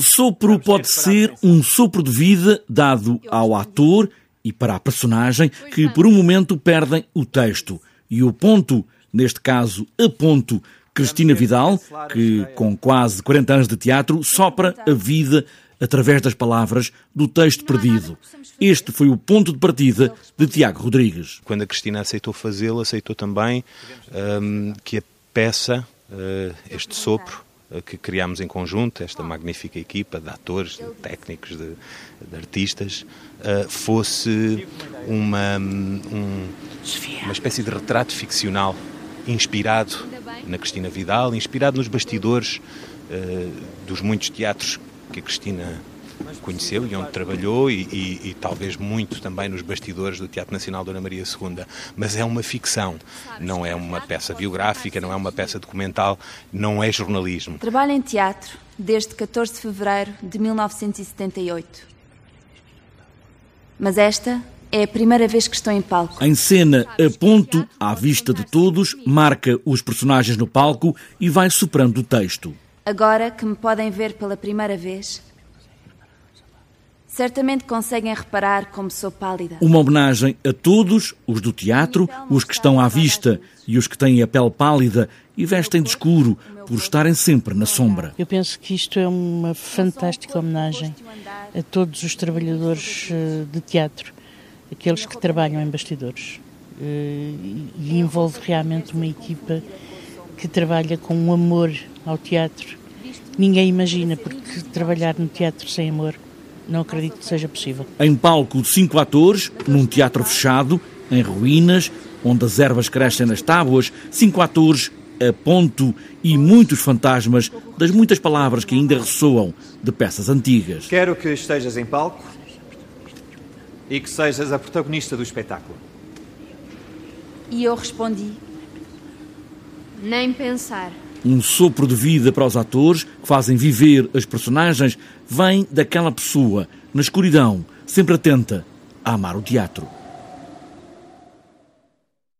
Sopro pode ser um sopro de vida dado ao ator e para a personagem que por um momento perdem o texto. E o ponto, neste caso a ponto, Cristina Vidal, que com quase 40 anos de teatro sopra a vida através das palavras do texto perdido. Este foi o ponto de partida de Tiago Rodrigues. Quando a Cristina aceitou fazê-lo, aceitou também um, que a peça, uh, este sopro, que criámos em conjunto, esta magnífica equipa de atores, de técnicos, de, de artistas, uh, fosse uma, um, uma espécie de retrato ficcional inspirado na Cristina Vidal, inspirado nos bastidores dos muitos teatros que a Cristina conheceu e onde trabalhou e, e, e, talvez muito também nos bastidores do Teatro Nacional Dona Maria II. Mas é uma ficção, não é uma peça biográfica, não é uma peça documental, não é jornalismo. Trabalho em teatro desde 14 de fevereiro de 1978. Mas esta é a primeira vez que estou em palco. Em cena, a ponto, à vista de todos, marca os personagens no palco e vai superando o texto. Agora que me podem ver pela primeira vez, certamente conseguem reparar como sou pálida. Uma homenagem a todos, os do teatro, os que estão à vista e os que têm a pele pálida e vestem de escuro por estarem sempre na sombra. Eu penso que isto é uma fantástica homenagem a todos os trabalhadores eh, de teatro, aqueles que trabalham em bastidores. Eh, e envolve realmente uma equipa que trabalha com um amor ao teatro. Ninguém imagina, porque trabalhar no teatro sem amor não acredito que seja possível. Em palco de cinco atores, num teatro fechado, em ruínas, onde as ervas crescem nas tábuas, cinco atores a ponto e muitos fantasmas das muitas palavras que ainda ressoam de peças antigas. Quero que estejas em palco e que sejas a protagonista do espetáculo. E eu respondi: Nem pensar. Um sopro de vida para os atores que fazem viver as personagens vem daquela pessoa, na escuridão, sempre atenta a amar o teatro.